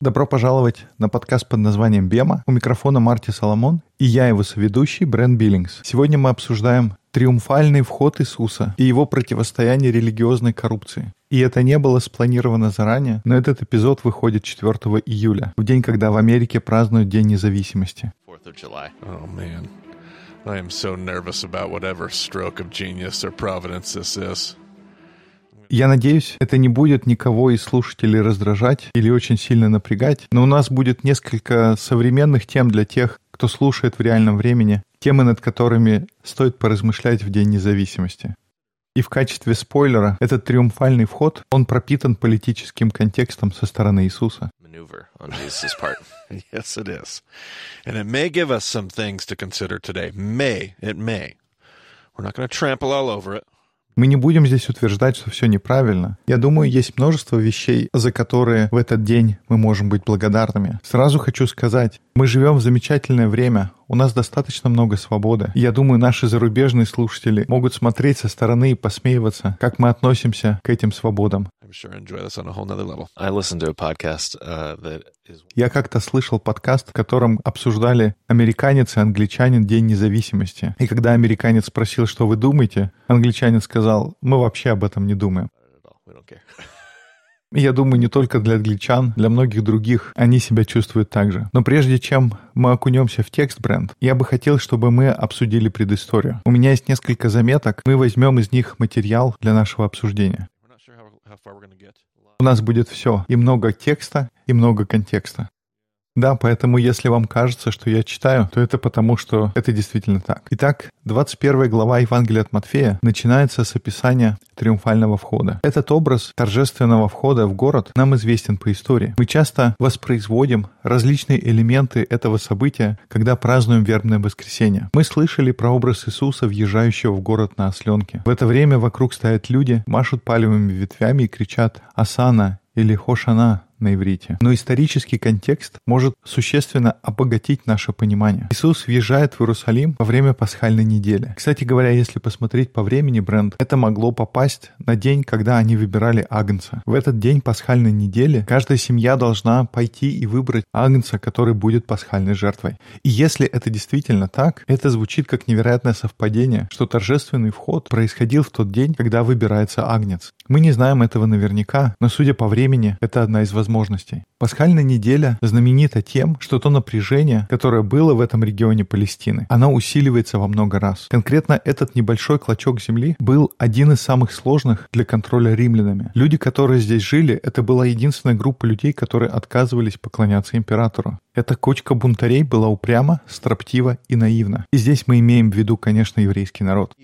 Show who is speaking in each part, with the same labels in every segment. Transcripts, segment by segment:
Speaker 1: Добро пожаловать на подкаст под названием «Бема». У микрофона Марти Соломон и я его соведущий Брэн Биллингс. Сегодня мы обсуждаем триумфальный вход Иисуса и его противостояние религиозной коррупции. И это не было спланировано заранее, но этот эпизод выходит 4 июля, в день, когда в Америке празднуют День независимости.
Speaker 2: 4th of July.
Speaker 3: Oh
Speaker 1: Я надеюсь, это не будет никого из слушателей раздражать или очень сильно напрягать, но у нас будет несколько современных тем для тех, кто слушает в реальном времени, темы, над которыми стоит поразмышлять в День независимости. И в качестве спойлера, этот триумфальный вход, он пропитан политическим контекстом со стороны Иисуса.
Speaker 3: We're not going to trample all over it.
Speaker 1: Мы не будем здесь утверждать, что все неправильно. Я думаю, есть множество вещей, за которые в этот день мы можем быть благодарными. Сразу хочу сказать, мы живем в замечательное время, у нас достаточно много свободы. Я думаю, наши зарубежные слушатели могут смотреть со стороны и посмеиваться, как мы относимся к этим свободам.
Speaker 2: Uh,
Speaker 1: Я как-то слышал подкаст, в котором обсуждали американец и англичанин День независимости. И когда американец спросил, что вы думаете, англичанин сказал, мы вообще об этом не думаем.
Speaker 2: we don't care.
Speaker 1: И Я думаю, не только для англичан, для многих других они себя чувствуют так же. Но прежде чем мы окунемся в текст бренд, я бы хотел, чтобы мы обсудили предысторию. У меня есть несколько заметок, мы возьмем из них материал для нашего обсуждения. У нас будет все, и много текста, и много контекста. Да, поэтому если вам кажется, что я читаю, то это потому, что это действительно так. Итак, 21 глава Евангелия от Матфея начинается с описания триумфального входа. Этот образ торжественного входа в город нам известен по истории. Мы часто воспроизводим различные элементы этого события, когда празднуем вербное воскресенье. Мы слышали про образ Иисуса, въезжающего в город на осленке. В это время вокруг стоят люди, машут палевыми ветвями и кричат «Асана» или «Хошана» на иврите. Но исторический контекст может существенно обогатить наше понимание. Иисус въезжает в Иерусалим во время пасхальной недели. Кстати говоря, если посмотреть по времени, бренд, это могло попасть на день, когда они выбирали агнца. В этот день пасхальной недели каждая семья должна пойти и выбрать агнца, который будет пасхальной жертвой. И если это действительно так, это звучит как невероятное совпадение, что торжественный вход происходил в тот день, когда выбирается агнец. Мы не знаем этого наверняка, но судя по времени, это одна из возможностей. Пасхальная неделя знаменита тем, что то напряжение, которое было в этом регионе Палестины, оно усиливается во много раз. Конкретно этот небольшой клочок земли был один из самых сложных для контроля римлянами. Люди, которые здесь жили, это была единственная группа людей, которые отказывались поклоняться императору. Эта кучка бунтарей была упряма, строптива и наивна. И здесь мы имеем в виду, конечно, еврейский народ.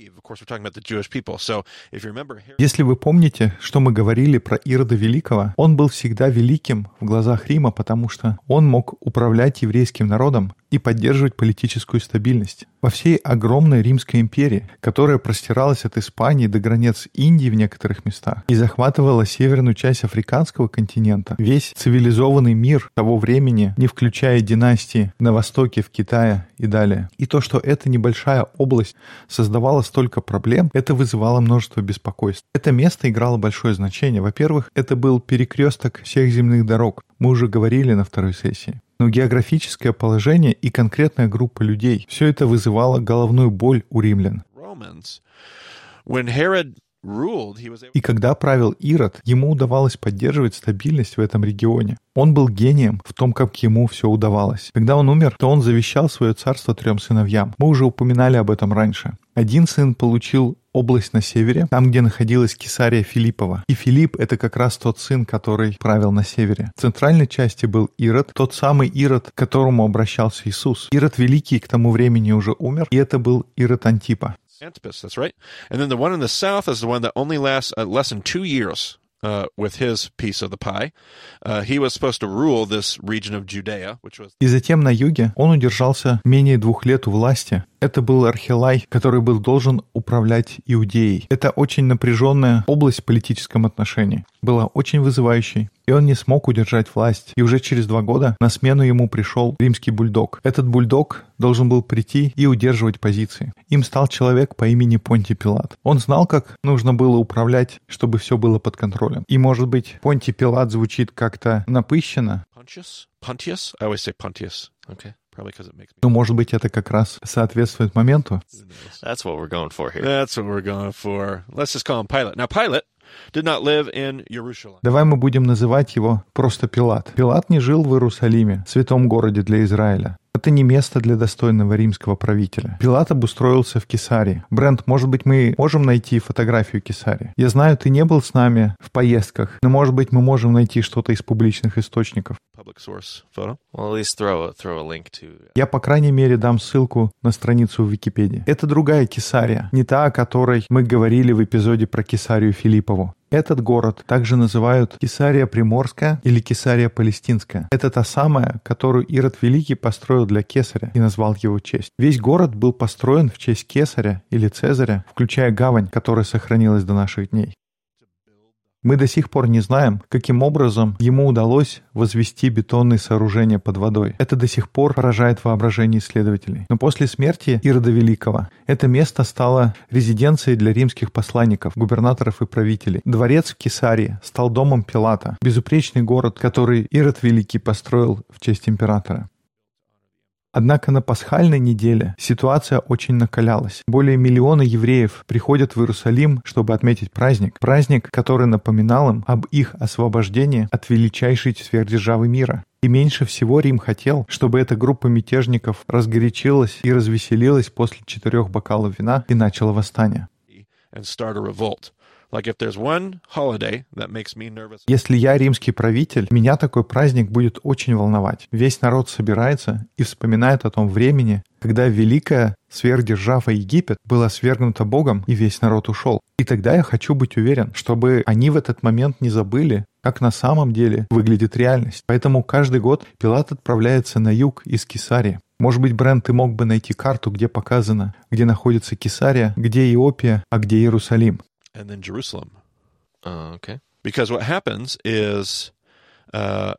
Speaker 1: Если вы помните, что мы говорили про Ирода Великого, он был всегда великим в глазах Рима, потому что он мог управлять еврейским народом и поддерживать политическую стабильность. Во всей огромной Римской империи, которая простиралась от Испании до границ Индии в некоторых местах и захватывала северную часть африканского континента, весь цивилизованный мир того времени, не включая династии на востоке, в Китае и далее. И то, что эта небольшая область создавала столько проблем, это вызывало множество беспокойств. Это место играло большое значение. Во-первых, это был перекресток всех земных дорог. Мы уже говорили на второй сессии. Но географическое положение и конкретная группа людей – все это вызывало головную боль у римлян. И когда правил Ирод, ему удавалось поддерживать стабильность в этом регионе. Он был гением в том, как ему все удавалось. Когда он умер, то он завещал свое царство трем сыновьям. Мы уже упоминали об этом раньше. Один сын получил область на севере, там, где находилась Кесария Филиппова. И Филипп — это как раз тот сын, который правил на севере. В центральной части был Ирод, тот самый Ирод, к которому обращался Иисус. Ирод Великий к тому времени уже умер, и это был Ирод Антипа.
Speaker 3: Antipas, that's right. And then the one in the south is the one that only lasts uh, less than two years uh, with his piece of the pie. Uh, he was supposed to rule this region of Judea, which was
Speaker 1: И затем на юге он удержался менее двух лет у власти, Это был Архилай, который был должен управлять Иудеей. Это очень напряженная область в политическом отношении. Была очень вызывающей, и он не смог удержать власть. И уже через два года на смену ему пришел римский бульдог. Этот бульдог должен был прийти и удерживать позиции. Им стал человек по имени Понти Пилат. Он знал, как нужно было управлять, чтобы все было под контролем. И, может быть, Понти Пилат звучит как-то напыщенно,
Speaker 3: Pontius? Pontius? I always say Pontius.
Speaker 2: Okay.
Speaker 1: Но, может быть, это как раз соответствует моменту.
Speaker 2: That's what we're going for here.
Speaker 3: That's what we're going for. Let's just call him Pilate. Now, Pilate did not live in Jerusalem.
Speaker 1: Давай мы будем называть его просто Пилат. Пилат не жил в Иерусалиме, святом городе для Израиля. Это не место для достойного римского правителя. Пилат обустроился в Кесарии. Брент, может быть, мы можем найти фотографию Кесарии? Я знаю, ты не был с нами в поездках, но, может быть, мы можем найти что-то из публичных источников.
Speaker 2: To.
Speaker 1: Я, по крайней мере, дам ссылку на страницу в Википедии. Это другая Кесария, не та, о которой мы говорили в эпизоде про Кесарию Филиппову. Этот город также называют Кесария Приморская или Кесария Палестинская. Это та самая, которую Ирод Великий построил для Кесаря и назвал его честь. Весь город был построен в честь Кесаря или Цезаря, включая гавань, которая сохранилась до наших дней. Мы до сих пор не знаем, каким образом ему удалось возвести бетонные сооружения под водой. Это до сих пор поражает воображение исследователей. Но после смерти Ирода Великого это место стало резиденцией для римских посланников, губернаторов и правителей. Дворец в Кесарии стал домом Пилата, безупречный город, который Ирод Великий построил в честь императора. Однако на пасхальной неделе ситуация очень накалялась. Более миллиона евреев приходят в Иерусалим, чтобы отметить праздник. Праздник, который напоминал им об их освобождении от величайшей сверхдержавы мира. И меньше всего Рим хотел, чтобы эта группа мятежников разгорячилась и развеселилась после четырех бокалов вина и начала восстание. Если я римский правитель, меня такой праздник будет очень волновать. Весь народ собирается и вспоминает о том времени, когда великая сверхдержава Египет была свергнута Богом, и весь народ ушел. И тогда я хочу быть уверен, чтобы они в этот момент не забыли, как на самом деле выглядит реальность. Поэтому каждый год Пилат отправляется на юг из Кесарии. Может быть, Брент, ты мог бы найти карту, где показано, где находится Кесария, где Иопия, а где Иерусалим.
Speaker 3: and then Jerusalem.
Speaker 2: Uh, okay.
Speaker 3: Because what happens is uh,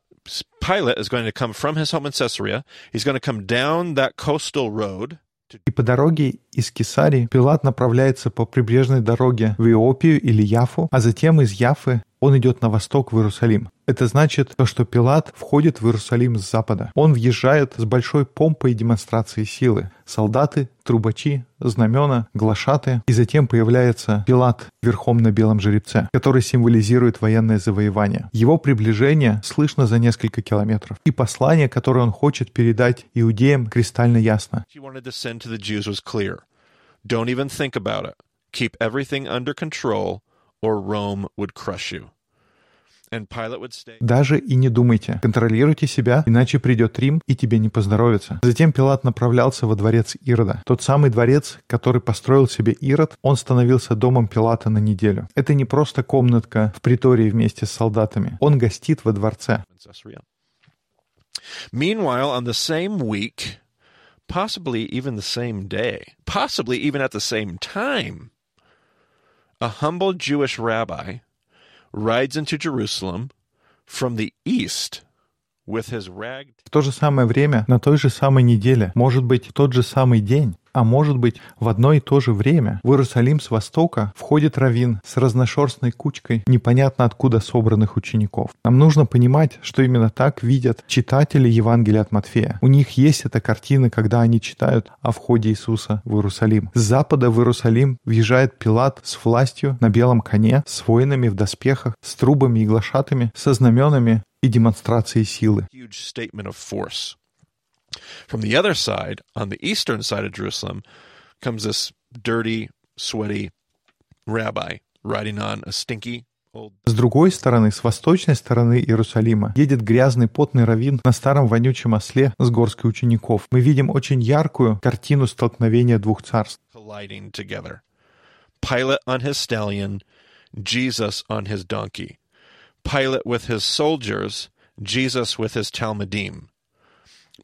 Speaker 3: Pilate is going to come from his home in Caesarea. He's going to come down that coastal road
Speaker 1: И по дороге из Кесарии Пилат направляется по прибрежной дороге в Иопию или Яфу, а затем из Яфы он идет на восток в Иерусалим. Это значит то, что Пилат входит в Иерусалим с запада. Он въезжает с большой помпой и демонстрацией силы. Солдаты, трубачи, знамена, глашаты. И затем появляется Пилат верхом на белом жеребце, который символизирует военное завоевание. Его приближение слышно за несколько километров. И послание, которое он хочет передать иудеям, кристально ясно.
Speaker 3: Don't even think about it. Keep everything under control, or Rome would crush you. And Pilate would stay.
Speaker 1: Даже и не думайте. Контролируйте себя, иначе придет Рим, и тебе не поздоровится. Затем Пилат направлялся во дворец Ирода. Тот самый дворец, который построил себе Ирод, он становился домом Пилата на неделю. Это не просто комнатка в притории вместе с солдатами. Он гостит во дворце.
Speaker 3: Meanwhile, on the same week, possibly even the same day, possibly even at the same time, a humble Jewish rabbi rides into Jerusalem from the east with his rag.
Speaker 1: В то же самое время, на той же самой неделе, может быть, в тот же самый день, а может быть, в одно и то же время в Иерусалим с востока входит раввин с разношерстной кучкой непонятно откуда собранных учеников. Нам нужно понимать, что именно так видят читатели Евангелия от Матфея. У них есть эта картина, когда они читают о входе Иисуса в Иерусалим. С запада в Иерусалим въезжает Пилат с властью на белом коне, с воинами в доспехах, с трубами и глашатами, со знаменами и демонстрацией силы.
Speaker 3: From the other side, on the eastern side of Jerusalem, comes this dirty, sweaty rabbi riding on a stinky.
Speaker 1: С другой стороны, с восточной стороны Иерусалима, едет грязный потный раввин на старом вонючем осле с горской учеников. Мы видим очень яркую картину столкновения двух царств.
Speaker 3: colliding together. Pilate on his stallion, Jesus on his donkey. Pilate with his soldiers, Jesus with his Talmudim.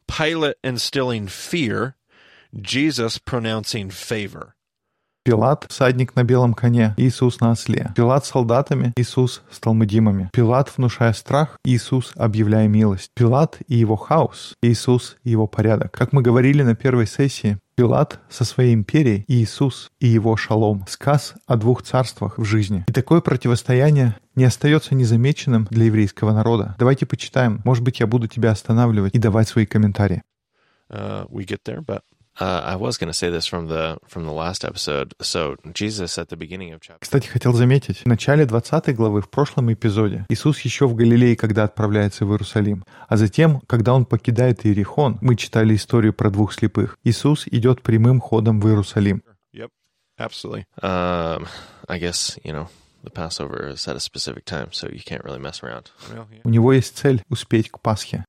Speaker 3: Pilate instilling fear, Jesus pronouncing favor.
Speaker 1: Пилат – всадник на белом коне, Иисус на осле. Пилат с солдатами, Иисус с талмудимами. Пилат, внушая страх, Иисус, объявляя милость. Пилат и его хаос, Иисус и его порядок. Как мы говорили на первой сессии, Пилат со своей империей и Иисус и его шалом. Сказ о двух царствах в жизни. И такое противостояние не остается незамеченным для еврейского народа. Давайте почитаем. Может быть, я буду тебя останавливать и давать свои комментарии.
Speaker 3: Uh, we get there, but
Speaker 2: I was going to say this from the from the last episode. So Jesus at the beginning of chapter.
Speaker 1: Кстати, хотел заметить, в начале 20 главы, в прошлом эпизоде, Иисус еще в Галилее, когда отправляется в Иерусалим. А затем, когда он покидает Иерихон, мы читали историю про двух слепых. Иисус идет прямым ходом в Иерусалим.
Speaker 3: yep, absolutely.
Speaker 2: Um, I guess you know the Passover is at a specific time, so you can't really mess around.
Speaker 3: Well, yeah.
Speaker 1: У него есть цель — успеть к Пасхе.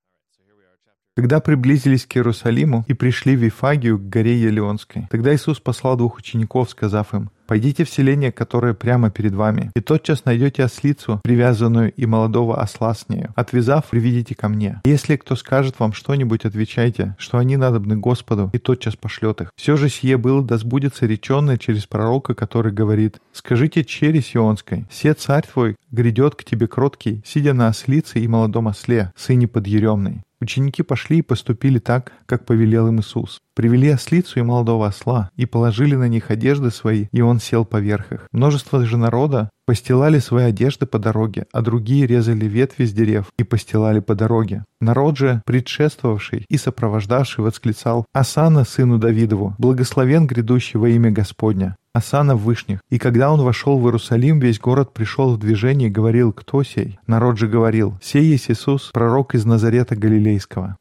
Speaker 1: Когда приблизились к Иерусалиму и пришли в Вифагию, к горе Елеонской, тогда Иисус послал двух учеников, сказав им, «Пойдите в селение, которое прямо перед вами, и тотчас найдете ослицу, привязанную и молодого осла с нею. Отвязав, приведите ко мне. Если кто скажет вам что-нибудь, отвечайте, что они надобны Господу, и тотчас пошлет их. Все же сие было, да сбудется реченное через пророка, который говорит, «Скажите чере Сионской, се царь твой грядет к тебе кроткий, сидя на ослице и молодом осле, сыне подъеремной». Ученики пошли и поступили так, как повелел им Иисус. Привели ослицу и молодого осла, и положили на них одежды свои, и он сел поверх их. Множество же народа постилали свои одежды по дороге, а другие резали ветви с дерев и постилали по дороге. Народ же, предшествовавший и сопровождавший, восклицал «Асана, сыну Давидову, благословен грядущий во имя Господня». Асана в вышних. И когда он вошел в Иерусалим, весь город пришел в движение и говорил, кто сей? Народ же говорил, сей есть Иисус, пророк из Назарета Галилейского.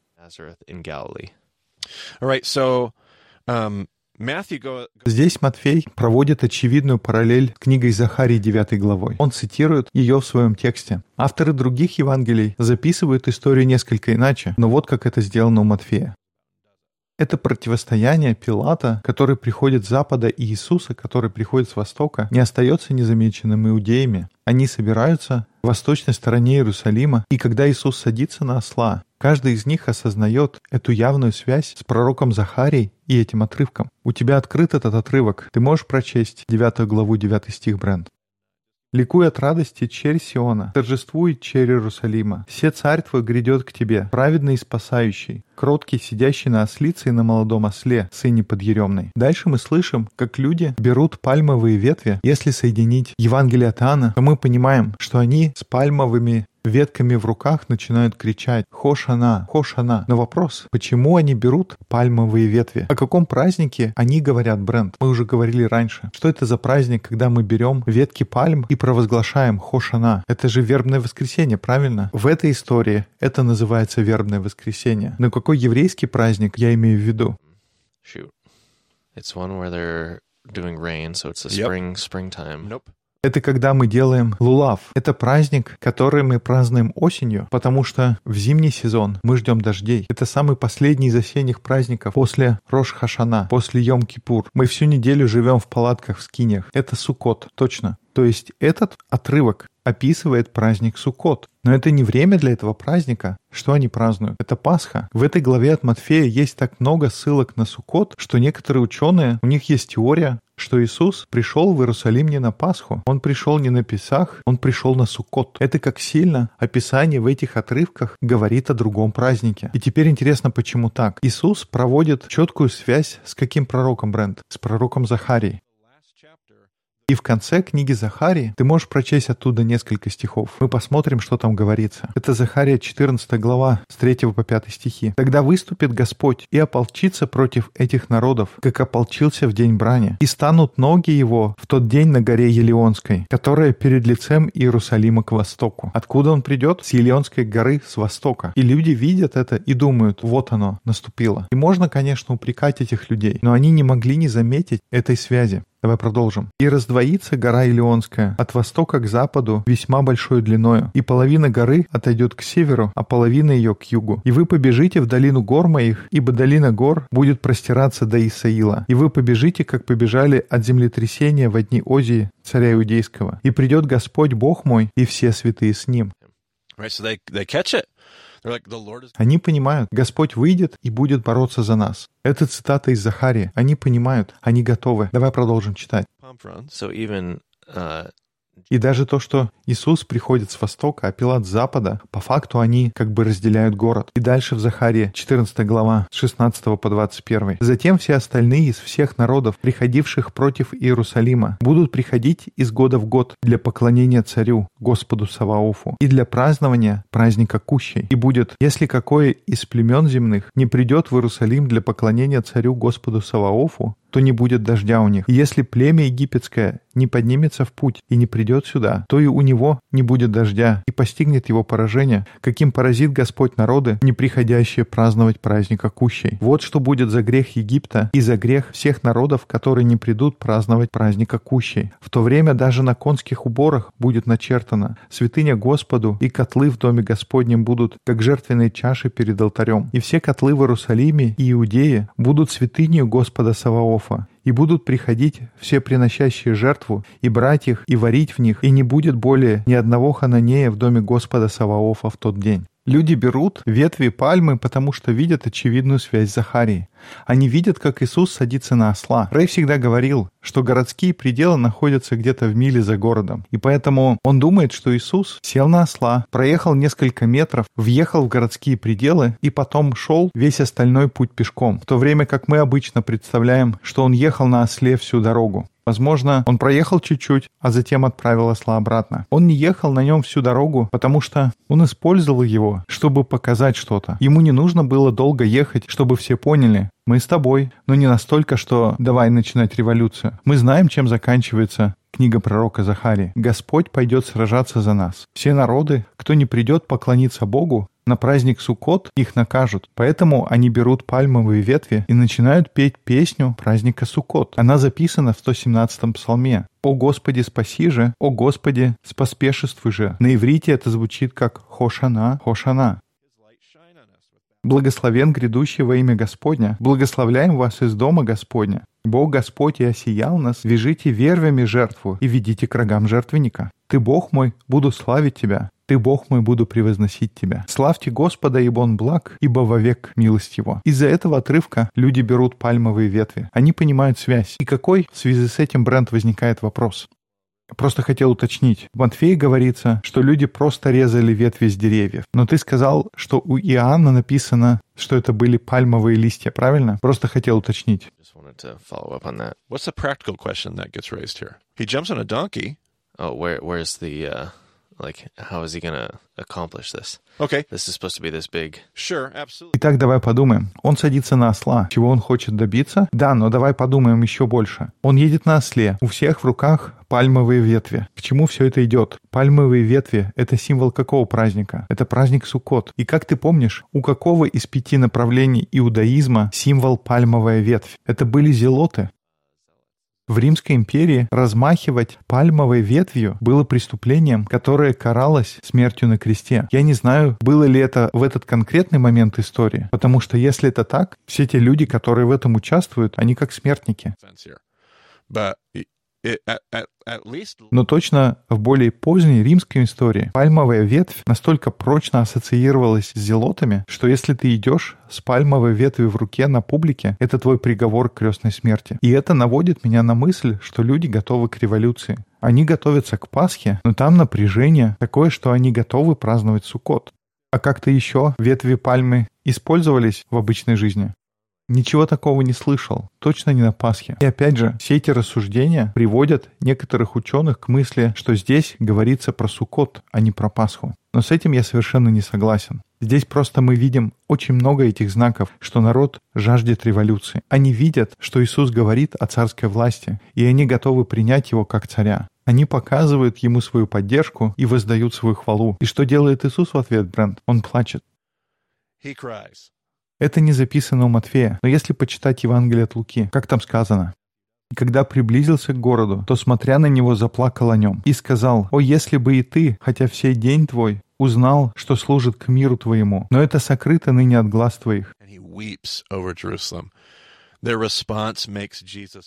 Speaker 3: Um,
Speaker 1: Здесь Матфей проводит очевидную параллель с книгой Захарии 9 главой. Он цитирует ее в своем тексте. Авторы других Евангелий записывают историю несколько иначе, но вот как это сделано у Матфея. Это противостояние Пилата, который приходит с запада, и Иисуса, который приходит с востока, не остается незамеченным иудеями. Они собираются в восточной стороне Иерусалима, и когда Иисус садится на осла, каждый из них осознает эту явную связь с пророком Захарией и этим отрывком. У тебя открыт этот отрывок. Ты можешь прочесть 9 главу 9 стих, Брент. Ликуй от радости, черь Сиона, торжествуй, черь Иерусалима. Все царь твой грядет к тебе, праведный и спасающий, кроткий, сидящий на ослице и на молодом осле, сыне подъеремной. Дальше мы слышим, как люди берут пальмовые ветви. Если соединить Евангелие от Иоанна, то мы понимаем, что они с пальмовыми ветками в руках начинают кричать «Хошана! Хошана!». Но вопрос, почему они берут пальмовые ветви? О каком празднике они говорят, Брент? Мы уже говорили раньше. Что это за праздник, когда мы берем ветки пальм и провозглашаем «Хошана»? Это же вербное воскресенье, правильно? В этой истории это называется вербное воскресенье. Но какой еврейский праздник я имею в виду?
Speaker 2: Shoot, it's one where they're doing rain, so it's the
Speaker 3: Yep.
Speaker 2: spring springtime.
Speaker 3: nope.
Speaker 1: Это когда мы делаем лулав. Это праздник, который мы празднуем осенью, потому что в зимний сезон мы ждем дождей. Это самый последний из осенних праздников после Рош Хашана, после Йом-Кипур. Мы всю неделю живем в палатках, в скинях. Это Суккот, точно. То есть этот отрывок описывает праздник Суккот. Но это не время для этого праздника. Что они празднуют? Это Пасха. В этой главе от Матфея есть так много ссылок на Суккот, что некоторые ученые, у них есть теория, что Иисус пришел в Иерусалим не на Пасху, Он пришел не на Песах, Он пришел на Суккот. Это как сильно описание в этих отрывках говорит о другом празднике. И теперь интересно, почему так. Иисус проводит четкую связь с каким пророком, Брент? С пророком Захарией. И в конце книги Захарии ты можешь прочесть оттуда несколько стихов. Мы посмотрим, что там говорится. Это Захария 14 глава с 3 по 5 стихи. «Тогда выступит Господь и ополчится против этих народов, как ополчился в день брани. И станут ноги его в тот день на горе Елеонской, которая перед лицем Иерусалима к востоку. Откуда он придет? С Елеонской горы, с востока. И люди видят это и думают, вот оно, наступило. И можно, конечно, упрекать этих людей, но они не могли не заметить этой связи. Давай продолжим. «И раздвоится гора Илионская от востока к западу весьма большой длиною, и половина горы отойдет к северу, а половина ее к югу. И вы побежите в долину гор моих, ибо долина гор будет простираться до Исаила. И вы побежите, как побежали от землетрясения в дни Озии, царя Иудейского. И придет Господь Бог мой, и все святые с ним».
Speaker 3: Right, so they they catch it.
Speaker 1: Они понимают, Господь выйдет и будет бороться за нас. Это цитата из Захарии. Они понимают, они готовы. Давай продолжим читать. И даже то, что Иисус приходит с востока, а Пилат с запада, по факту они как бы разделяют город. И дальше в Захарии, 14 глава, с 16 по 21. «Затем все остальные из всех народов, приходивших против Иерусалима, будут приходить из года в год для поклонения царю, Господу Саваофу, и для празднования праздника Кущей. И будет, если какое из племен земных не придет в Иерусалим для поклонения царю Господу Саваофу, то не будет дождя у них. Если племя египетское не поднимется в путь и не придет сюда, то и у него не будет дождя, и постигнет его поражение, каким поразит Господь народы, не приходящие праздновать праздника Кущей. Вот что будет за грех Египта и за грех всех народов, которые не придут праздновать праздника Кущей. В то время даже на конских уборах будет начертано «Святыня Господу и котлы в доме Господнем будут, как жертвенные чаши перед алтарем. И все котлы в Иерусалиме и Иудее будут святынью Господа Саваофа, и будут приходить все приносящие жертву, и брать их, и варить в них, и не будет более ни одного хананея в доме Господа Саваофа в тот день. Люди берут ветви пальмы, потому что видят очевидную связь с Захарией. Они видят, как Иисус садится на осла. Рэй всегда говорил, что городские пределы находятся где-то в миле за городом. И поэтому он думает, что Иисус сел на осла, проехал несколько метров, въехал в городские пределы и потом шел весь остальной путь пешком. В то время как мы обычно представляем, что он ехал на осле всю дорогу. Возможно, он проехал чуть-чуть, а затем отправил осла обратно. Он не ехал на нем всю дорогу, потому что он использовал его, чтобы показать что-то. Ему не нужно было долго ехать, чтобы все поняли. Мы с тобой, но не настолько, что давай начинать революцию. Мы знаем, чем заканчивается книга пророка Захарии. Господь пойдет сражаться за нас. Все народы, кто не придет поклониться Богу, на праздник Суккот их накажут. Поэтому они берут пальмовые ветви и начинают петь песню праздника Суккот. Она записана в 117-м псалме. «О Господи, спаси же! О Господи, споспешествуй же!» На иврите это звучит как «Хошана, Хошана».
Speaker 3: His light shine on us with that.
Speaker 1: Благословен грядущий во имя Господня. Благословляем вас из дома Господня. Бог Господь и осиял нас. Вяжите вервями жертву и ведите к рогам жертвенника. Ты, Бог мой, буду славить Тебя. Ты, Бог мой, буду превозносить Тебя. Славьте Господа, ибо Он благ, ибо вовек милость Его. Из-за этого отрывка люди берут пальмовые ветви. Они понимают связь. И какой в связи с этим бренд возникает вопрос? Просто хотел уточнить. В Матфея говорится, что люди просто резали ветви с деревьев. Но ты сказал, что у Иоанна написано, что это были пальмовые листья, правильно? Просто хотел уточнить.
Speaker 3: He jumps on a donkey.
Speaker 2: Oh, where where's the uh, like? How is he gonna accomplish this?
Speaker 3: Okay.
Speaker 2: This is supposed to be this big.
Speaker 3: Sure, absolutely.
Speaker 1: Итак, давай подумаем. Он садится на осла. Чего он хочет добиться? Да, но давай подумаем еще больше. Он едет на осле. У всех в руках пальмовые ветви. К чему все это идет? Пальмовые ветви — это символ какого праздника? Это праздник Суккот. И как ты помнишь, у какого из пяти направлений иудаизма символ пальмовая ветвь? Это были зелоты. В Римской империи размахивать пальмовой ветвью было преступлением, которое каралось смертью на кресте. Я не знаю, было ли это в этот конкретный момент истории, потому что если это так, все те люди, которые в этом участвуют, они как смертники.
Speaker 3: But at, at, at least
Speaker 1: Но точно в более поздней римской истории пальмовая ветвь настолько прочно ассоциировалась с зелотами, что если ты идешь с пальмовой ветвью в руке на публике, это твой приговор к крестной смерти. И это наводит меня на мысль, что люди готовы к революции. Они готовятся к Пасхе, но там напряжение такое, что они готовы праздновать Суккот. А как-то еще ветви пальмы использовались в обычной жизни? Ничего такого не слышал, точно не на Пасхе. И опять же, все эти рассуждения приводят некоторых ученых к мысли, что здесь говорится про Суккот, а не про Пасху. Но с этим я совершенно не согласен. Здесь просто мы видим очень много этих знаков, что народ жаждет революции. Они видят, что Иисус говорит о царской власти, и они готовы принять его как царя. Они показывают ему свою поддержку и воздают свою хвалу. И что делает Иисус в ответ, Брент? Он плачет.
Speaker 3: he cries.
Speaker 1: Это не записано у Матфея, но если почитать Евангелие от Луки, как там сказано? «И когда приблизился к городу, то, смотря на него, заплакал о нем и сказал, «О, если бы и ты, хотя всей день твой, узнал, что служит к миру твоему, но это сокрыто ныне от глаз твоих».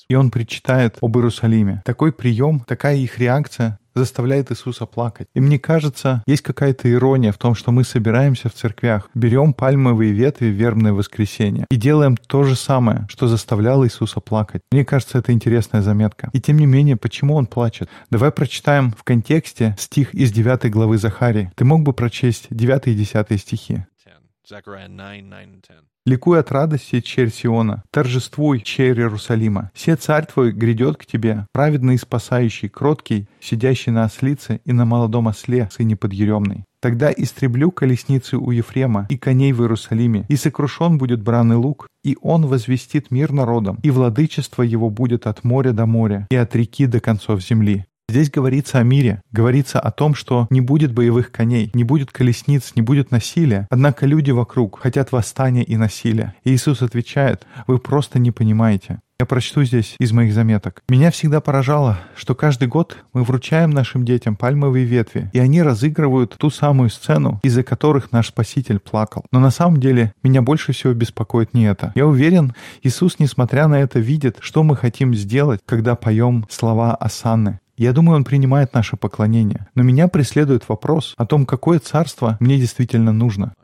Speaker 1: И он причитает об Иерусалиме. Такой прием, такая их реакция заставляет Иисуса плакать. И мне кажется, есть какая-то ирония в том, что мы собираемся в церквях, берем пальмовые ветви в вербное воскресенье и делаем то же самое, что заставляло Иисуса плакать. Мне кажется, это интересная заметка. И тем не менее, почему он плачет? Давай прочитаем в контексте стих из 9 главы Захарии. Ты мог бы прочесть 9 и 10 стихи.
Speaker 3: 10. Zechariah 9, 9 and 10.
Speaker 1: Ликуй от радости, черь Сиона, торжествуй, черь Иерусалима. Все царь твой грядет к тебе, праведный и спасающий, кроткий, сидящий на ослице и на молодом осле, сыне подъеремный. Тогда истреблю колесницы у Ефрема и коней в Иерусалиме, и сокрушен будет бранный лук, и он возвестит мир народам, и владычество его будет от моря до моря, и от реки до концов земли. Здесь говорится о мире, говорится о том, что не будет боевых коней, не будет колесниц, не будет насилия. Однако люди вокруг хотят восстания и насилия. И Иисус отвечает, вы просто не понимаете. Я прочту здесь из моих заметок. Меня всегда поражало, что каждый год мы вручаем нашим детям пальмовые ветви, и они разыгрывают ту самую сцену, из-за которых наш Спаситель плакал. Но на самом деле меня больше всего беспокоит не это. Я уверен, Иисус, несмотря на это, видит, что мы хотим сделать, когда поем слова Асанны. Я думаю, он принимает наше поклонение. Но меня преследует вопрос о том, какое царство мне действительно нужно.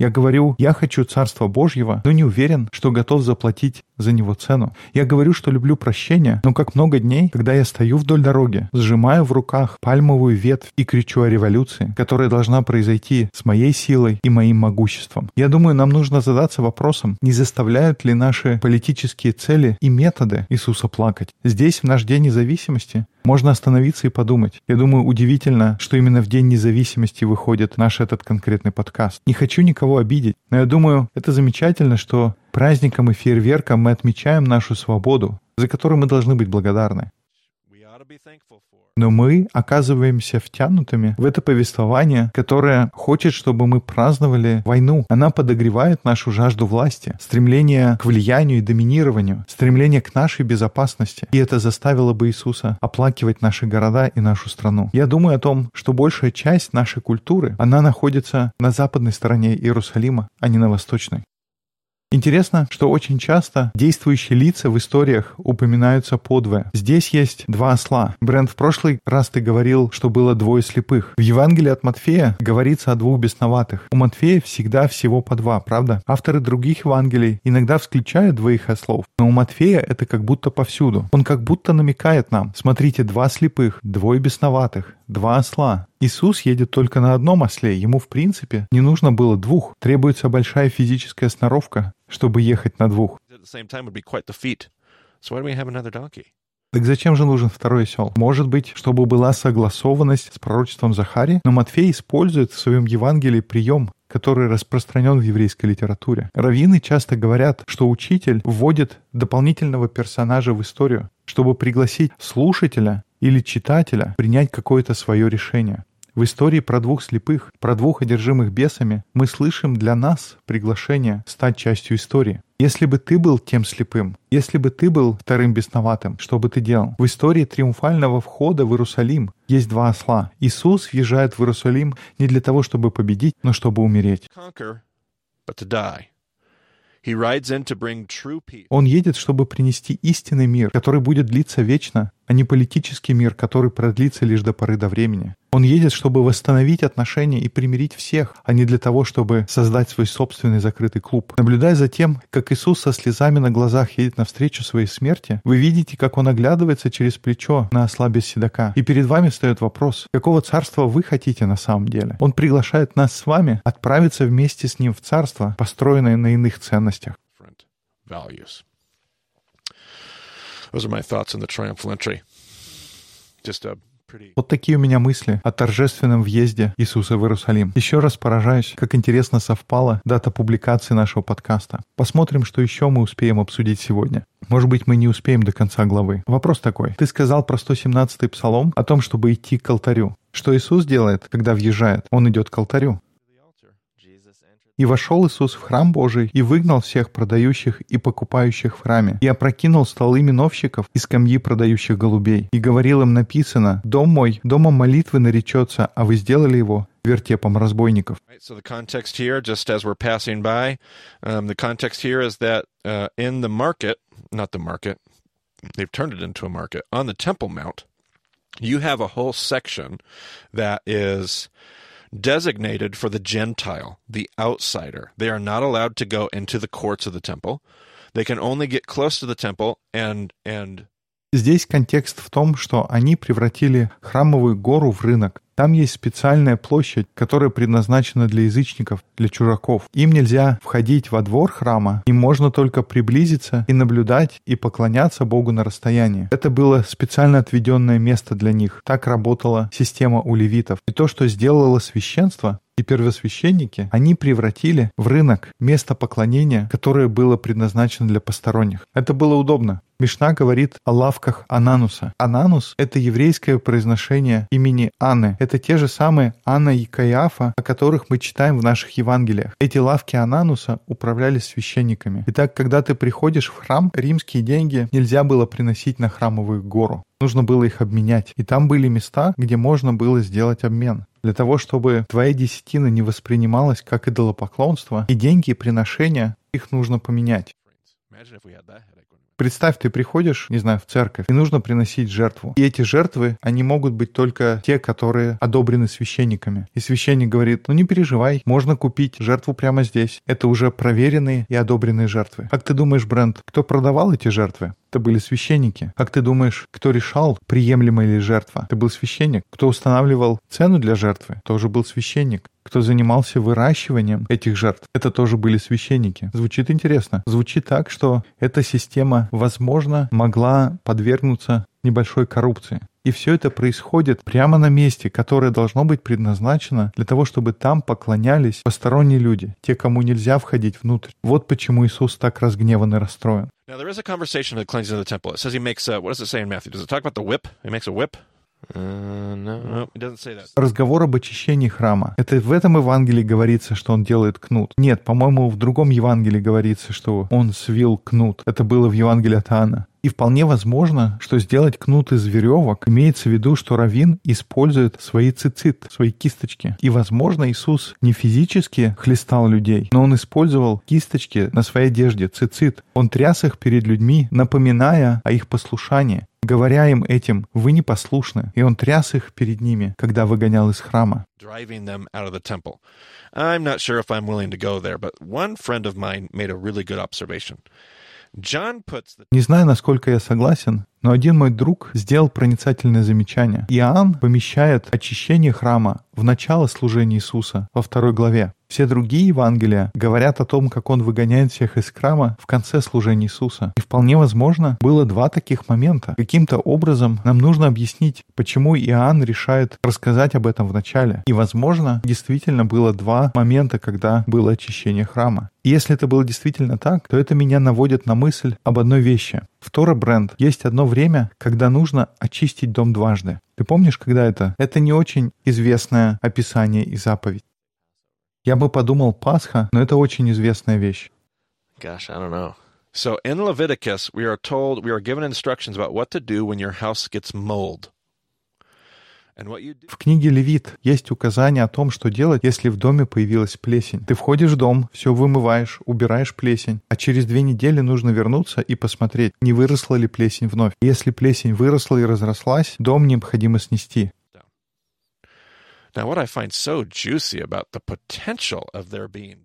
Speaker 1: Я говорю, я хочу Царства Божьего, но не уверен, что готов заплатить за него цену. Я говорю, что люблю прощение, но как много дней, когда я стою вдоль дороги, сжимаю в руках пальмовую ветвь и кричу о революции, которая должна произойти с моей силой и моим могуществом. Я думаю, нам нужно задаться вопросом, не заставляют ли наши политические цели и методы Иисуса плакать. Здесь, в наш День независимости, можно остановиться и подумать. Я думаю, удивительно, что именно в День независимости выходит наш этот конкретный подкаст. Не хочу никого обидеть, но я думаю, это замечательно, что праздником и фейерверком мы отмечаем нашу свободу, за которую мы должны быть благодарны. Но мы оказываемся втянутыми в это повествование, которое хочет, чтобы мы праздновали войну. Она подогревает нашу жажду власти, стремление к влиянию и доминированию, стремление к нашей безопасности. И это заставило бы Иисуса оплакивать наши города и нашу страну. Я думаю о том, что большая часть нашей культуры, она находится на западной стороне Иерусалима, а не на восточной. Интересно, что очень часто действующие лица в историях упоминаются подвое. Здесь есть два осла. Бренд, в прошлый раз ты говорил, что было двое слепых. В Евангелии от Матфея говорится о двух бесноватых. У Матфея всегда всего по два, правда? Авторы других Евангелий иногда включают двоих ослов, но у Матфея это как будто повсюду. Он как будто намекает нам, смотрите, два слепых, двое бесноватых, два осла. Иисус едет только на одном осле, ему в принципе не нужно было двух. Требуется большая физическая сноровка, чтобы ехать на двух. Так зачем же нужен второй осел? Может быть, чтобы была согласованность с пророчеством Захарии? Но Матфей использует в своем Евангелии прием, который распространен в еврейской литературе. Раввины часто говорят, что учитель вводит дополнительного персонажа в историю, чтобы пригласить слушателя или читателя принять какое-то свое решение. В истории про двух слепых, про двух одержимых бесами, мы слышим для нас приглашение стать частью истории. Если бы ты был тем слепым, если бы ты был вторым бесноватым, что бы ты делал? В истории триумфального входа в Иерусалим есть два осла. Иисус въезжает в Иерусалим не для того, чтобы победить, но чтобы умереть. Он едет, чтобы принести истинный мир, который будет длиться вечно, а не политический мир, который продлится лишь до поры до времени. Он едет, чтобы восстановить отношения и примирить всех, а не для того, чтобы создать свой собственный закрытый клуб. Наблюдая за тем, как Иисус со слезами на глазах едет навстречу своей смерти, вы видите, как он оглядывается через плечо на осла без седока. И перед вами встает вопрос, какого царства вы хотите на самом деле? Он приглашает нас с вами отправиться вместе с ним в царство, построенное на иных ценностях.
Speaker 3: values. Those are my thoughts on the triumphal entry. Just a.
Speaker 1: Вот такие у меня мысли о торжественном въезде Иисуса в Иерусалим. Еще раз поражаюсь, как интересно совпала дата публикации нашего подкаста. Посмотрим, что еще мы успеем обсудить сегодня. Может быть, мы не успеем до конца главы. Вопрос такой. Ты сказал про 117-й псалом о том, чтобы идти к алтарю. Что Иисус делает, когда въезжает? Он идет к алтарю.
Speaker 2: the altar. Jesus entered
Speaker 1: «И вошел Иисус в храм Божий и выгнал всех продающих и покупающих в храме, и опрокинул столы миновщиков и скамьи продающих голубей. И говорил им написано, «Дом мой, домом молитвы наречется, а вы сделали его вертепом разбойников».
Speaker 3: They've turned it into a market, on the Temple Mount, you have a whole section that is designated for the Gentile, the outsider. They are not allowed to go into the courts of the temple. They can only get close to the temple and and
Speaker 1: Здесь контекст в том, что они превратили храмовую гору в рынок. Там есть специальная площадь, которая предназначена для язычников, для чужаков. Им нельзя входить во двор храма, им можно только приблизиться и наблюдать и поклоняться Богу на расстоянии. Это было специально отведенное место для них. Так работала система у левитов. И то, что сделало священство, и первосвященники, они превратили в рынок место поклонения, которое было предназначено для посторонних. Это было удобно. Мишна говорит о лавках Анануса. Ананус — это еврейское произношение имени Анны. Это те же самые Анна и Каиафа, о которых мы читаем в наших Евангелиях. Эти лавки Анануса управляли священниками. Итак, когда ты приходишь в храм, римские деньги нельзя было приносить на храмовую гору. Нужно было их обменять. И там были места, где можно было сделать обмен. Для того, чтобы твоя десятина не воспринималась как идолопоклонство, и деньги и приношения, их нужно поменять. Представь, ты приходишь, не знаю, в церковь, и нужно приносить жертву. И эти жертвы, они могут быть только те, которые одобрены священниками. И священник говорит, ну не переживай, можно купить жертву прямо здесь. Это уже проверенные и одобренные жертвы. Как ты думаешь, Брент, кто продавал эти жертвы? Это были священники. Как ты думаешь, кто решал, приемлема ли жертва? Это был священник. Кто устанавливал цену для жертвы? Тоже был священник. Кто занимался выращиванием этих жертв? Это тоже были священники. Звучит интересно. Звучит так, что эта система, возможно, могла подвергнуться небольшой коррупции. И все это происходит прямо на месте, которое должно быть предназначено для того, чтобы там поклонялись посторонние люди, те, кому нельзя входить внутрь. Вот почему Иисус так разгневан и расстроен.
Speaker 3: Now there is a conversation of the cleansing of the temple. It says he makes a, what does it say in Matthew? Does it talk about the whip? He makes a whip?
Speaker 2: Uh.
Speaker 1: Разговор об очищении храма. Это в этом Евангелии говорится, что он делает кнут. Нет, по-моему, в другом Евангелии говорится, что он свил кнут. Это было в Евангелии от Иоанна. И вполне возможно, что сделать кнут из веревок имеется в виду, что раввин использует свои цицит, свои кисточки. И, возможно, Иисус не физически хлестал людей, но он использовал кисточки на своей одежде, цицит. Он тряс их перед людьми, напоминая о их послушании говоря им этим, вы непослушны, и он тряс их перед ними, когда выгонял из храма.
Speaker 3: sure there, really.
Speaker 1: Не знаю, насколько я согласен, но один мой друг сделал проницательное замечание. Иоанн помещает очищение храма в начало служения Иисуса во второй главе. Все другие Евангелия говорят о том, как он выгоняет всех из храма в конце служения Иисуса. И вполне возможно, было два таких момента. Каким-то образом нам нужно объяснить, почему Иоанн решает рассказать об этом в начале. И, возможно, действительно было два момента, когда было очищение храма. И если это было действительно так, то это меня наводит на мысль об одной вещи. В Тора Бренд есть одно время, когда нужно очистить дом дважды. Ты помнишь, когда это? Это не очень известное описание и заповедь. Я бы подумал Пасха, но это очень известная вещь.
Speaker 2: Gosh, I don't know.
Speaker 3: So in Leviticus, we are told we are given instructions about what to do when your house gets mold. And what you do
Speaker 1: В книге Левит есть указание о том, что делать, если в доме появилась плесень. Ты входишь в дом, все вымываешь, убираешь плесень, а через две недели нужно вернуться и посмотреть, не выросла ли плесень вновь. Если плесень выросла и разрослась, дом необходимо снести.
Speaker 3: Now, what I find so juicy about the potential of there being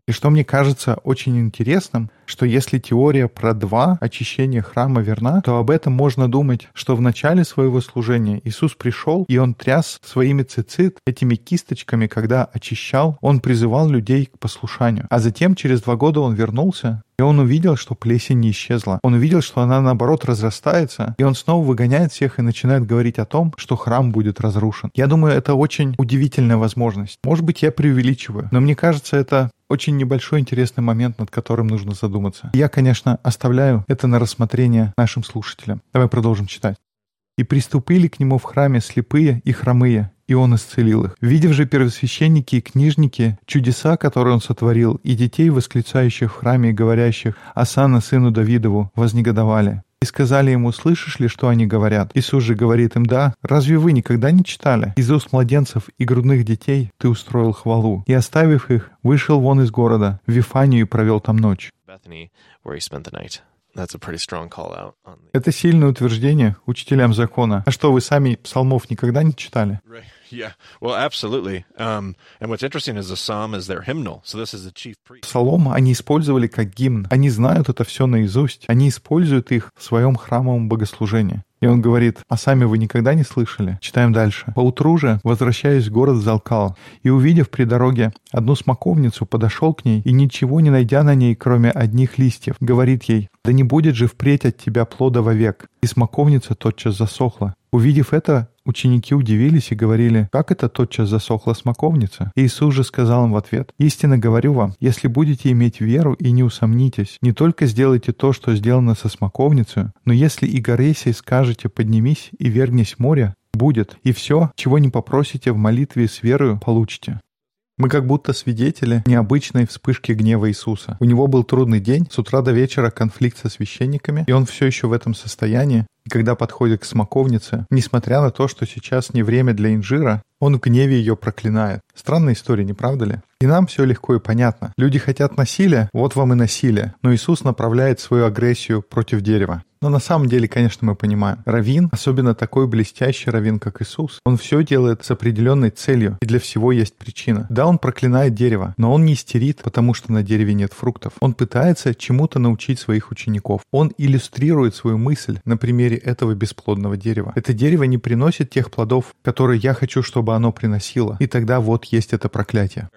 Speaker 1: И что мне кажется очень интересным, что если теория про два очищения храма верна, то об этом можно думать, что в начале своего служения Иисус пришел, и Он тряс своими цицит, этими кисточками, когда очищал, Он призывал людей к послушанию. А затем, через два года, Он вернулся, он увидел, что плесень не исчезла. Он увидел, что она, наоборот, разрастается, и он снова выгоняет всех и начинает говорить о том, что храм будет разрушен. Я думаю, это очень удивительная возможность. Может быть, я преувеличиваю, но мне кажется, это очень небольшой интересный момент, над которым нужно задуматься. Я, конечно, оставляю это на рассмотрение нашим слушателям. Давай продолжим читать. И приступили к нему в храме слепые и хромые, и он исцелил их. Видев же первосвященники и книжники чудеса, которые он сотворил, и детей, восклицающих в храме и говорящих «Асана, сыну Давидову», вознегодовали. И сказали ему, слышишь ли, что они говорят? Иисус же говорит им, да, разве вы никогда не читали? Из уст младенцев и грудных детей ты устроил хвалу. И оставив их, вышел вон из города, в Вифанию и провел там ночь.
Speaker 2: Bethany, where he spent the night.
Speaker 1: Это сильное утверждение учителям закона. А что, вы сами псалмов никогда не читали?
Speaker 3: Yeah. Well, absolutely. Um, and what's interesting is the psalm is their hymnal. So this is the chief priest.
Speaker 1: Псалом они использовали как гимн. Они знают это все наизусть. Они используют их в своем храмовом богослужении. И он говорит, а сами вы никогда не слышали? Читаем дальше. Поутру же, возвращаясь в город Залкал, и увидев при дороге одну смоковницу, подошел к ней, и ничего не найдя на ней, кроме одних листьев, говорит ей, да не будет же впредь от тебя плода вовек. И смоковница тотчас засохла. Увидев это, ученики удивились и говорили, как это тотчас засохла смоковница? Иисус же сказал им в ответ, «Истинно говорю вам, если будете иметь веру и не усомнитесь, не только сделайте то, что сделано со смоковницей, но если и горе сей скажете, поднимись и вергнись в море, будет, и все, чего не попросите в молитве с верою, получите». Мы как будто свидетели необычной вспышки гнева Иисуса. У него был трудный день, с утра до вечера конфликт со священниками, и он все еще в этом состоянии. И когда подходит к смоковнице, несмотря на то, что сейчас не время для инжира, он в гневе ее проклинает. Странная история, не правда ли? И нам все легко и понятно. Люди хотят насилия, вот вам и насилие. Но Иисус направляет свою агрессию против дерева. Но на самом деле, конечно, мы понимаем, равин, особенно такой блестящий равин, как Иисус, он все делает с определенной целью, и для всего есть причина. Да, он проклинает дерево, но он не истерит, потому что на дереве нет фруктов. Он пытается чему-то научить своих учеников. Он иллюстрирует свою мысль на примере этого бесплодного дерева. Это дерево не приносит тех плодов, которые я хочу, чтобы оно приносило. И тогда вот есть это проклятие.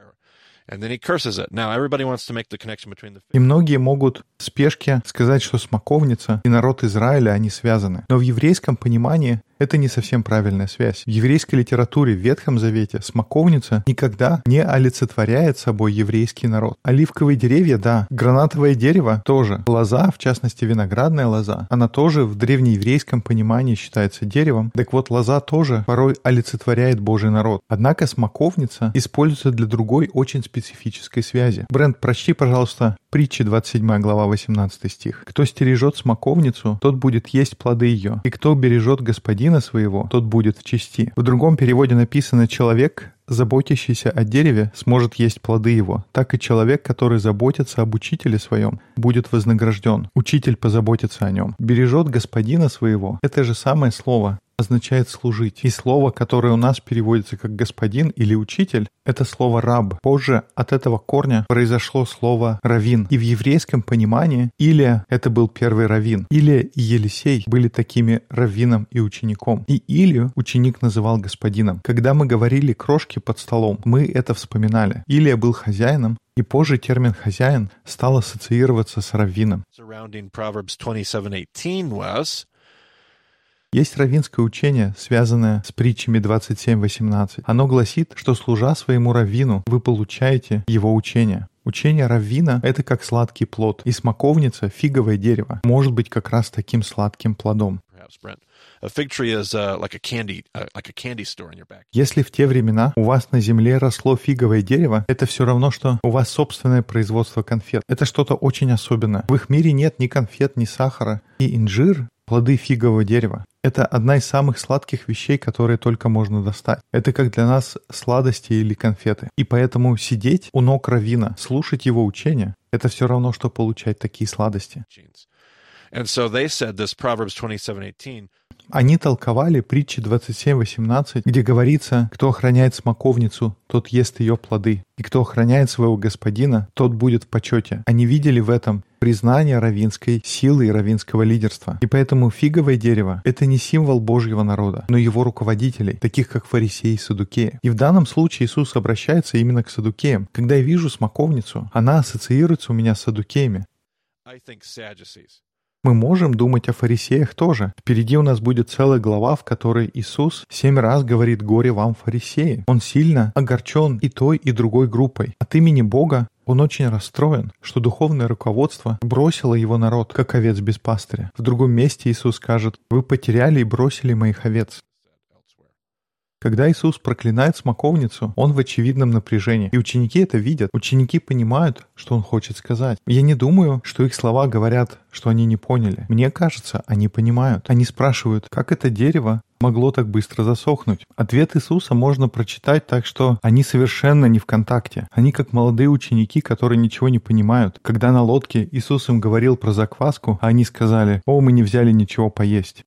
Speaker 1: И многие могут в спешке сказать, что смоковница и народ Израиля, они связаны. Но в еврейском понимании это не совсем правильная связь. В еврейской литературе в Ветхом Завете смоковница никогда не олицетворяет собой еврейский народ. Оливковые деревья, да. Гранатовое дерево тоже. Лоза, в частности виноградная лоза, она тоже в древнееврейском понимании считается деревом. Так вот, лоза тоже порой олицетворяет Божий народ. Однако смоковница используется для другой очень специфической связи. Брент, прочти, пожалуйста, притчи 27 глава 18 стих. «Кто стережет смоковницу, тот будет есть плоды ее, и кто бережет господина своего, тот будет в чести». В другом переводе написано «человек, заботящийся о дереве, сможет есть плоды его. Так и человек, который заботится об учителе своем, будет вознагражден. Учитель позаботится о нем. Бережет господина своего. Это же самое слово означает служить. И слово, которое у нас переводится как господин или учитель, это слово раб. Позже от этого корня произошло слово равин. И в еврейском понимании Илия — это был первый равин. Илия и Елисей были такими раввином и учеником. И Илию ученик называл господином. Когда мы говорили крошки под столом, мы это вспоминали. Илия был хозяином, и позже термин «хозяин» стал ассоциироваться с раввином.
Speaker 3: surrounding Proverbs 27:18 was
Speaker 1: Есть раввинское учение, связанное с притчами 27.18. Оно гласит, что служа своему раввину, вы получаете его учение. Учение раввина — это как сладкий плод, и смоковница, фиговое дерево, может быть как раз таким сладким плодом.
Speaker 3: perhaps
Speaker 1: Если в те времена у вас на земле росло фиговое дерево, это все равно, что у вас собственное производство конфет. Это что-то очень особенное. В их мире нет ни конфет, ни сахара. И инжир — плоды фигового дерева. Это одна из самых сладких вещей, которые только можно достать. Это как для нас сладости или конфеты. И поэтому сидеть у ног равина, слушать его учения, это все равно, что получать такие сладости.
Speaker 3: And so they said this Proverbs 27:18
Speaker 1: Они толковали притчи 27.18, где говорится, кто охраняет смоковницу, тот ест ее плоды, и кто охраняет своего господина, тот будет в почете. Они видели в этом признание равинской силы и равинского лидерства. И поэтому фиговое дерево — это не символ Божьего народа, но его руководителей, таких как фарисеи и садукеи. И в данном случае Иисус обращается именно к садукеям. Когда я вижу смоковницу, она ассоциируется у меня с садукеями.
Speaker 3: I think Sadducees.
Speaker 1: Мы можем думать о фарисеях тоже. Впереди у нас будет целая глава, в которой Иисус семь раз говорит «Горе вам, фарисеи». Он сильно огорчен и той, и другой группой. От имени Бога Он очень расстроен, что духовное руководство бросило его народ, как овец без пастыря. В другом месте Иисус скажет, «Вы потеряли и бросили моих овец». Когда Иисус проклинает смоковницу, он в очевидном напряжении. И ученики это видят. Ученики понимают, что он хочет сказать. Я не думаю, что их слова говорят, что они не поняли. Мне кажется, они понимают. Они спрашивают, как это дерево могло так быстро засохнуть? Ответ Иисуса можно прочитать так, что они совершенно не в контакте. Они как молодые ученики, которые ничего не понимают. Когда на лодке Иисус им говорил про закваску, а они сказали, «О, мы не взяли ничего поесть».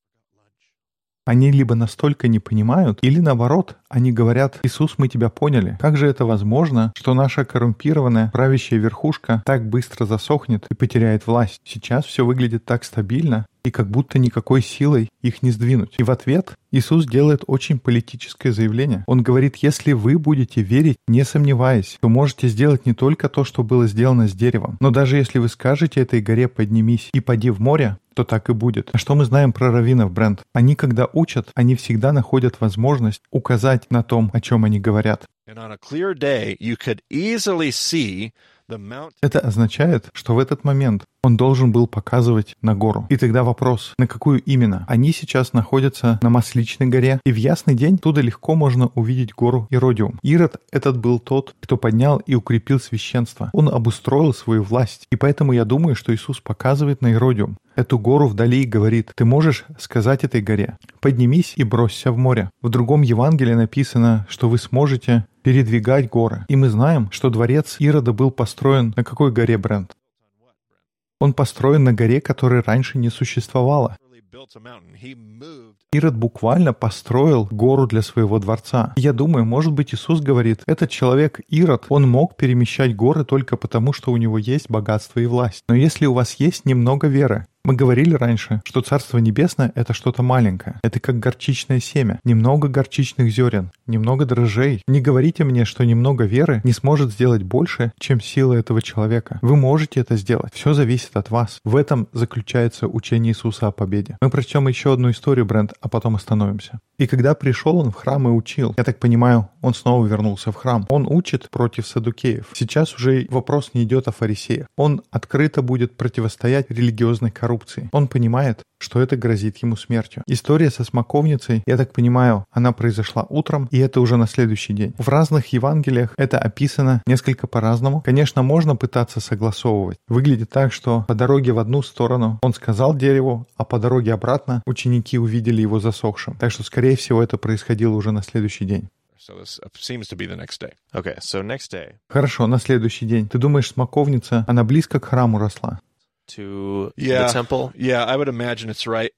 Speaker 1: Они либо настолько не понимают, или наоборот, они говорят, Иисус, мы тебя поняли. Как же это возможно, что наша коррумпированная правящая верхушка так быстро засохнет и потеряет власть? Сейчас все выглядит так стабильно, и как будто никакой силой их не сдвинуть. И в ответ Иисус делает очень политическое заявление. Он говорит, если вы будете верить, не сомневаясь, то можете сделать не только то, что было сделано с деревом, но даже если вы скажете этой горе «поднимись» и «поди в море», то так и будет. А что мы знаем про раввинов, Брент? Они, когда учат, они всегда находят возможность указать на том, о чем они говорят. Это означает, что в этот момент он должен был показывать на гору. И тогда вопрос, на какую именно? Они сейчас находятся на Масличной горе, и в ясный день туда легко можно увидеть гору Иродиум. Ирод этот был тот, кто поднял и укрепил священство. Он обустроил свою власть. И поэтому я думаю, что Иисус показывает на Иродиум, эту гору вдали и говорит, ты можешь сказать этой горе, поднимись и бросься в море. В другом Евангелии написано, что вы сможете передвигать горы. И мы знаем, что дворец Ирода был построен на какой горе, Брент? Он построен на горе, которой раньше не существовало. Ирод буквально построил гору для своего дворца. Я думаю, может быть, Иисус говорит, этот человек Ирод, он мог перемещать горы только потому, что у него есть богатство и власть. Но если у вас есть немного веры, мы говорили раньше, что Царство Небесное — это что-то маленькое. Это как горчичное семя. Немного горчичных зерен, немного дрожжей. Не говорите мне, что немного веры не сможет сделать больше, чем сила этого человека. Вы можете это сделать. Все зависит от вас. В этом заключается учение Иисуса о победе. Мы прочтем еще одну историю, Брент, а потом остановимся. И когда пришел он в храм и учил, я так понимаю, он снова вернулся в храм. Он учит против садукеев. Сейчас уже вопрос не идет о фарисеях. Он открыто будет противостоять религиозной коррупции. Он понимает, что это грозит ему смертью. История со смоковницей, я так понимаю, она произошла утром, и это уже на следующий день. В разных Евангелиях это описано несколько по-разному. Конечно, можно пытаться согласовывать. Выглядит так, что по дороге в одну сторону он сказал дереву, а по дороге обратно ученики увидели его засохшим. Так что, скорее всего, это происходило уже на следующий день.
Speaker 2: So this seems to be the next day. Okay, so next day.
Speaker 1: Хорошо, на следующий день. Ты думаешь, смоковница, она близко к храму росла?
Speaker 2: To yeah. the temple?
Speaker 3: Yeah, I would imagine it's right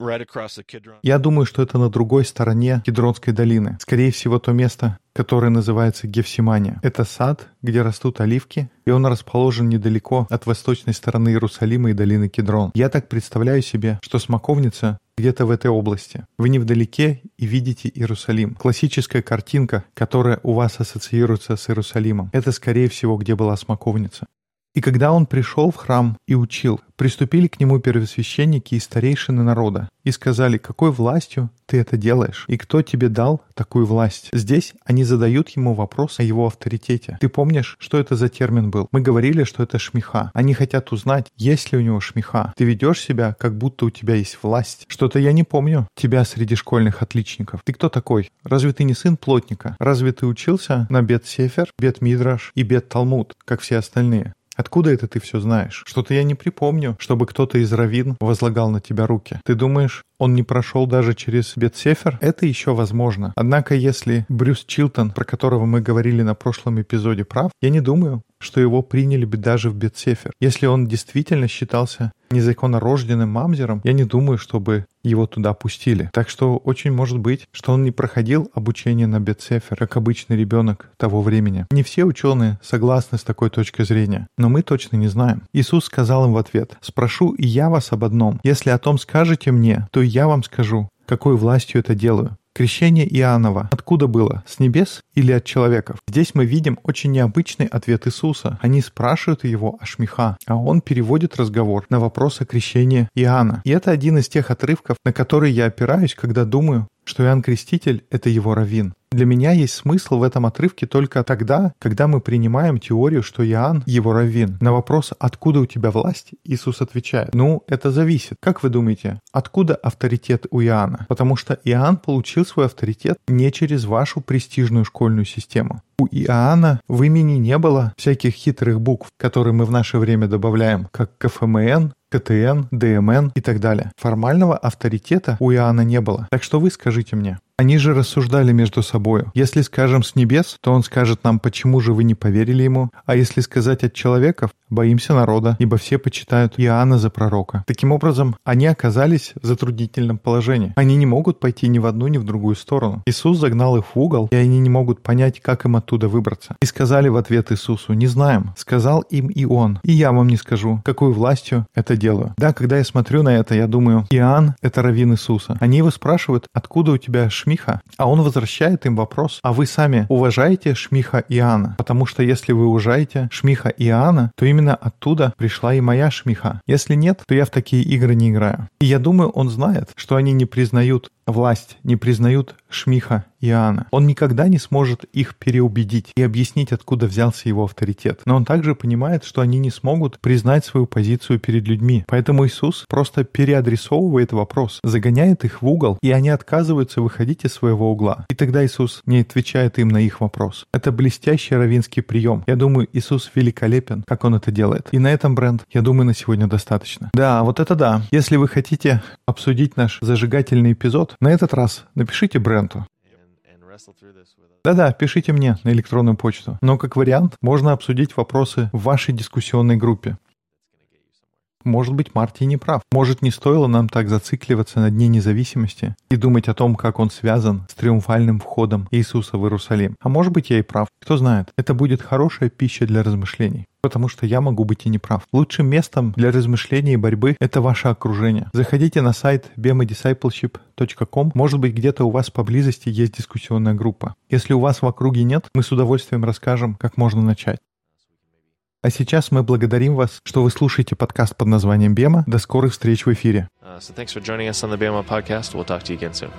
Speaker 3: Right across the Kidron.
Speaker 1: Я думаю, что это на другой стороне Кедронской долины. Скорее всего, то место, которое называется Гефсимания. Это сад, где растут оливки, и он расположен недалеко от восточной стороны Иерусалима и долины Кедрон. Я так представляю себе, что смоковница где-то в этой области. Вы не вдалеке и видите Иерусалим. Классическая картинка, которая у вас ассоциируется с Иерусалимом. Это, скорее всего, где была смоковница. И когда он пришел в храм и учил, приступили к нему первосвященники и старейшины народа и сказали, какой властью ты это делаешь и кто тебе дал такую власть. Здесь они задают ему вопрос о его авторитете. Ты помнишь, что это за термин был? Мы говорили, что это шмиха. Они хотят узнать, есть ли у него шмиха. Ты ведешь себя, как будто у тебя есть власть. Что-то я не помню тебя среди школьных отличников. Ты кто такой? Разве ты не сын плотника? Разве ты учился на Бет-Сефер, Бет-Мидраш и Бет-Талмуд, как все остальные? Откуда это ты все знаешь? Что-то я не припомню, чтобы кто-то из раввин возлагал на тебя руки. Ты думаешь, он не прошел даже через Бетсефер? Это еще возможно. Однако, если Брюс Чилтон, про которого мы говорили на прошлом эпизоде, прав, я не думаю, что его приняли бы даже в Бетсефер. Если он действительно считался незаконнорожденным мамзером, я не думаю, чтобы его туда пустили. Так что очень может быть, что он не проходил обучение на Бетсефер, как обычный ребенок того времени. Не все ученые согласны с такой точкой зрения, но мы точно не знаем. Иисус сказал им в ответ, «Спрошу и я вас об одном. Если о том скажете мне, то я вам скажу, какой властью это делаю. Крещение Иоаннова откуда было? С небес или от человеков? Здесь мы видим очень необычный ответ Иисуса. Они спрашивают его о Шмиха, а он переводит разговор на вопрос о крещении Иоанна. И это один из тех отрывков, на которые я опираюсь, когда думаю, что Иоанн Креститель — это его раввин. Для меня есть смысл в этом отрывке только тогда, когда мы принимаем теорию, что Иоанн — его раввин. На вопрос «Откуда у тебя власть?» Иисус отвечает «Ну, это зависит». Как вы думаете, откуда авторитет у Иоанна? Потому что Иоанн получил свой авторитет не через вашу престижную школьную систему. У Иоанна в имени не было всяких хитрых букв, которые мы в наше время добавляем, как КФМН, КТН, ДМН и так далее. Формального авторитета у Иоанна не было. Так что вы скажите мне, они же рассуждали между собою. Если скажем с небес, то он скажет нам, почему же вы не поверили ему? А если сказать от человеков, боимся народа, ибо все почитают Иоанна за пророка. Таким образом, они оказались в затруднительном положении. Они не могут пойти ни в одну, ни в другую сторону. Иисус загнал их в угол, и они не могут понять, как им оттуда выбраться. И сказали в ответ Иисусу, не знаем. Сказал им и он. И я вам не скажу, какой властью это делаю. Да, когда я смотрю на это, я думаю, Иоанн — это раввин Иисуса. Они его спрашивают, откуда у тебя Шмиха? А он возвращает им вопрос, а вы сами уважаете Шмиха Иоанна? Потому что если вы уважаете Шмиха Иоанна, то именно оттуда пришла и моя Шмиха. Если нет, то я в такие игры не играю. И я думаю, он знает, что они не признают власть, не признают Шмиха Иоанна. Он никогда не сможет их переубедить и объяснить, откуда взялся его авторитет. Но он также понимает, что они не смогут признать свою позицию перед людьми. Поэтому Иисус просто переадресовывает вопрос, загоняет их в угол, и они отказываются выходить из своего угла. И тогда Иисус не отвечает им на их вопрос. Это блестящий равинский прием. Я думаю, Иисус великолепен, как он это делает. И на этом, бренд, я думаю, на сегодня достаточно. Да, вот это да. Если вы хотите обсудить наш зажигательный эпизод, на этот раз напишите бренду. Да-да, пишите мне на электронную почту. Но как вариант, можно обсудить вопросы в вашей дискуссионной группе. Может быть, Марти не прав. Может, не стоило нам так зацикливаться на Дне независимости и думать о том, как он связан с триумфальным входом Иисуса в Иерусалим. А может быть, я и прав. Кто знает, это будет хорошая пища для размышлений. Потому что я могу быть и не прав. Лучшим местом для размышлений и борьбы — это ваше окружение. Заходите на сайт bemadiscipleship.com. Может быть, где-то у вас поблизости есть дискуссионная группа. Если у вас в округе нет, мы с удовольствием расскажем, как можно начать. А сейчас мы благодарим вас, что вы слушаете подкаст под названием «Бема». До скорых встреч в эфире.
Speaker 2: Uh, so.